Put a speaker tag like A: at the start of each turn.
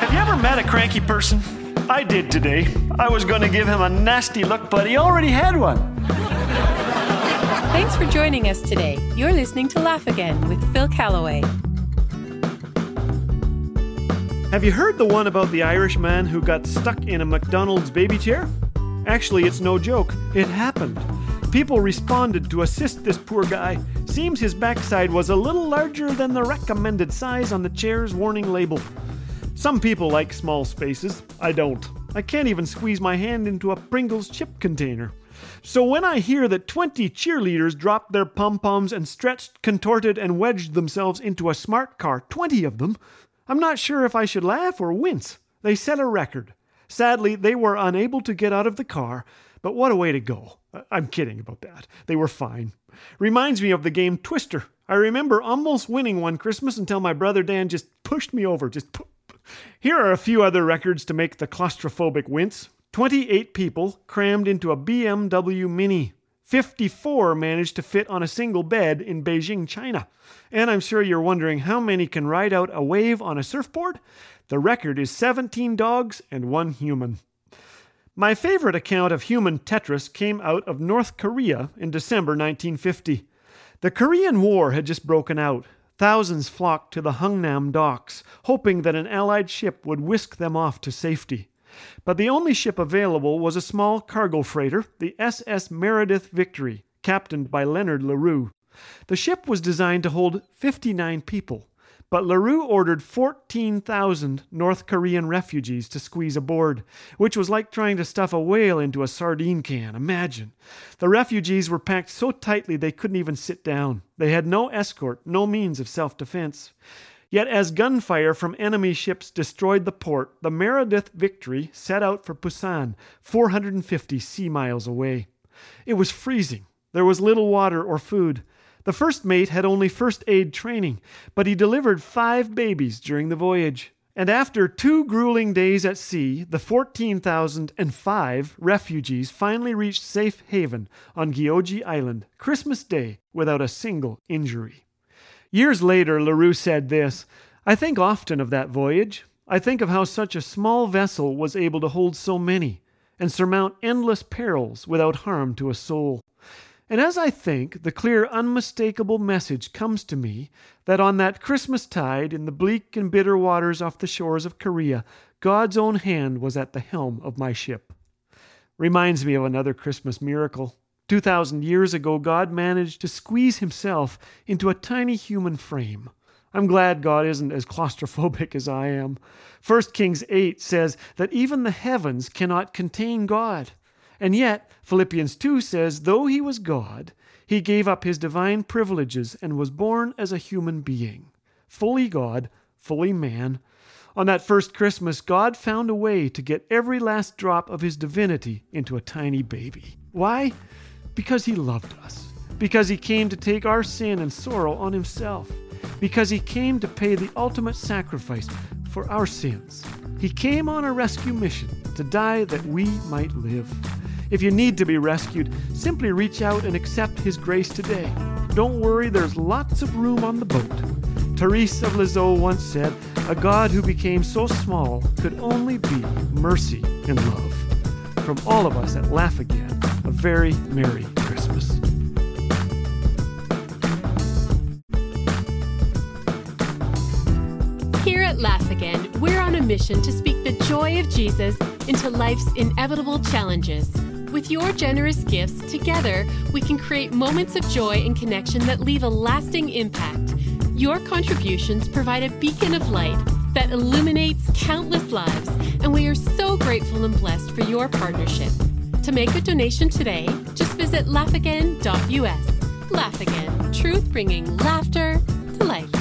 A: Have you ever met a cranky person? I did today. I was going to give him a nasty look, but he already had one.
B: Thanks for joining us today. You're listening to Laugh Again with Phil Callaway.
A: Have you heard the one about the Irish man who got stuck in a McDonald's baby chair? Actually, it's no joke. It happened. People responded to assist this poor guy. Seems his backside was a little larger than the recommended size on the chair's warning label. Some people like small spaces. I don't. I can't even squeeze my hand into a Pringles chip container. So when I hear that 20 cheerleaders dropped their pom poms and stretched, contorted, and wedged themselves into a smart car, 20 of them, I'm not sure if I should laugh or wince. They set a record. Sadly, they were unable to get out of the car, but what a way to go. I'm kidding about that. They were fine. Reminds me of the game Twister. I remember almost winning one Christmas until my brother Dan just pushed me over. Just pu- Here are a few other records to make the claustrophobic wince. 28 people crammed into a BMW Mini. 54 managed to fit on a single bed in Beijing, China. And I'm sure you're wondering how many can ride out a wave on a surfboard? The record is 17 dogs and one human. My favorite account of human Tetris came out of North Korea in December 1950. The Korean War had just broken out. Thousands flocked to the Hungnam docks, hoping that an Allied ship would whisk them off to safety. But the only ship available was a small cargo freighter, the SS Meredith Victory, captained by Leonard LaRue. The ship was designed to hold 59 people, but LaRue ordered 14,000 North Korean refugees to squeeze aboard, which was like trying to stuff a whale into a sardine can. Imagine. The refugees were packed so tightly they couldn't even sit down. They had no escort, no means of self defense. Yet, as gunfire from enemy ships destroyed the port, the Meredith Victory set out for Busan, 450 sea miles away. It was freezing. There was little water or food. The first mate had only first aid training, but he delivered five babies during the voyage. And after two grueling days at sea, the 14,005 refugees finally reached safe haven on Geoje Island, Christmas Day, without a single injury. Years later, LaRue said this I think often of that voyage. I think of how such a small vessel was able to hold so many and surmount endless perils without harm to a soul. And as I think, the clear, unmistakable message comes to me that on that Christmas tide in the bleak and bitter waters off the shores of Korea, God's own hand was at the helm of my ship. Reminds me of another Christmas miracle. 2,000 years ago, God managed to squeeze himself into a tiny human frame. I'm glad God isn't as claustrophobic as I am. 1 Kings 8 says that even the heavens cannot contain God. And yet, Philippians 2 says, though he was God, he gave up his divine privileges and was born as a human being. Fully God, fully man. On that first Christmas, God found a way to get every last drop of his divinity into a tiny baby. Why? Because he loved us. Because he came to take our sin and sorrow on himself. Because he came to pay the ultimate sacrifice for our sins. He came on a rescue mission to die that we might live. If you need to be rescued, simply reach out and accept His grace today. Don't worry, there's lots of room on the boat. Therese of Lisieux once said, A God who became so small could only be mercy and love. From all of us at Laugh Again, a very Merry Christmas.
B: Here at Laugh Again, we're on a mission to speak the joy of Jesus into life's inevitable challenges. With your generous gifts, together we can create moments of joy and connection that leave a lasting impact. Your contributions provide a beacon of light that illuminates countless lives, and we are so grateful and blessed for your partnership. To make a donation today, just visit laughagain.us. Laugh Again, truth bringing laughter to life.